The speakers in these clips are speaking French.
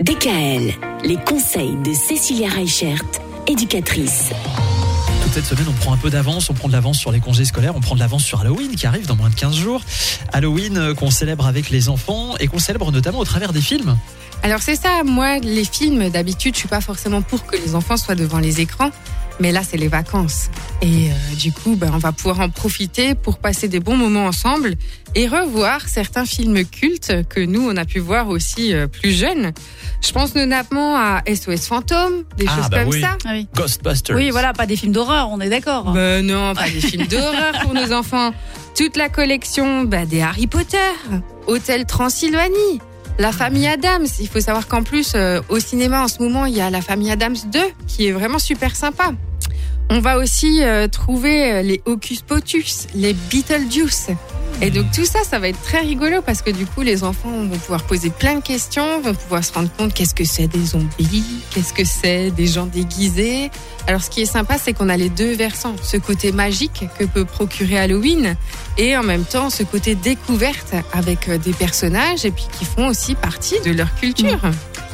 DKL, les conseils de Cécilia Reichert, éducatrice. Toute cette semaine, on prend un peu d'avance, on prend de l'avance sur les congés scolaires, on prend de l'avance sur Halloween qui arrive dans moins de 15 jours. Halloween euh, qu'on célèbre avec les enfants et qu'on célèbre notamment au travers des films. Alors c'est ça, moi les films d'habitude je suis pas forcément pour que les enfants soient devant les écrans, mais là c'est les vacances. Et euh, du coup ben, on va pouvoir en profiter pour passer des bons moments ensemble et revoir certains films cultes que nous on a pu voir aussi euh, plus jeunes. Je pense notamment à SOS Fantôme, des Ah, choses bah comme oui. ça. Ah oui. Ghostbusters. Oui, voilà, pas des films d'horreur, on est d'accord. Ben non, pas des films d'horreur pour nos enfants. Toute la collection bah, des Harry Potter, Hôtel Transylvanie, La Famille Adams. Il faut savoir qu'en plus, euh, au cinéma en ce moment, il y a La Famille Adams 2 qui est vraiment super sympa. On va aussi euh, trouver euh, les Hocus Pocus, les Beetlejuice. Et donc tout ça, ça va être très rigolo parce que du coup, les enfants vont pouvoir poser plein de questions, vont pouvoir se rendre compte qu'est-ce que c'est des zombies, qu'est-ce que c'est des gens déguisés. Alors ce qui est sympa, c'est qu'on a les deux versants, ce côté magique que peut procurer Halloween et en même temps ce côté découverte avec euh, des personnages et puis qui font aussi partie de leur culture.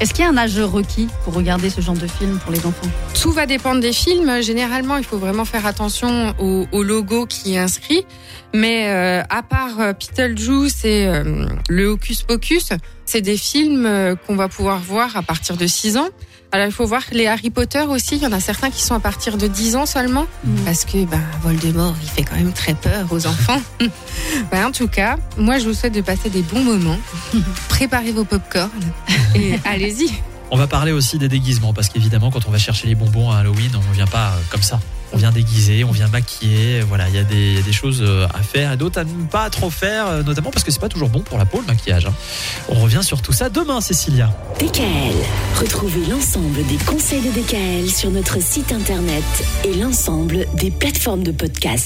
Est-ce qu'il y a un âge requis pour regarder ce genre de film pour les enfants? Tout va dépendre des films. Généralement, il faut vraiment faire attention au, au logo qui est inscrit. Mais euh, à part euh, Beetlejuice et euh, le Hocus Pocus, c'est des films qu'on va pouvoir voir à partir de 6 ans. Alors il faut voir les Harry Potter aussi, il y en a certains qui sont à partir de 10 ans seulement, parce que ben, Voldemort, il fait quand même très peur aux enfants. Ben, en tout cas, moi je vous souhaite de passer des bons moments. Préparez vos pop-corn et allez-y. On va parler aussi des déguisements parce qu'évidemment, quand on va chercher les bonbons à Halloween, on ne vient pas euh, comme ça. On vient déguisé, on vient maquillé. Voilà, il y a des, il y a des choses euh, à faire et d'autres à ne pas trop faire, euh, notamment parce que c'est pas toujours bon pour la peau le maquillage. hein. On revient sur tout ça demain, Cécilia. DKL, retrouvez l'ensemble des conseils de DKL sur notre site internet et l'ensemble des plateformes de podcast.